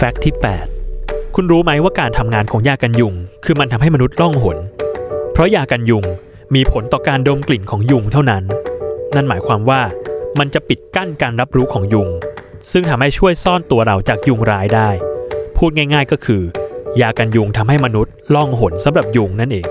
แฟกต์ที่ 8 คุณรู้ไหมว่าการทำงานของยากันยุง คือมันทำให้มนุษย์ล่องหน เพราะยากันยุงมีผลต่อการดมกลิ่นของยุงเท่านั้น นั่นหมายความว่ามันจะปิดกั้นการรับรู้ของยุง ซึ่งทำให้ช่วยซ่อนตัวเราจากยุงร้ายได้ พูดง่ายๆก็คือ ยากันยุงทำให้มนุษย์ล่องหนสำหรับยุงนั่นเอง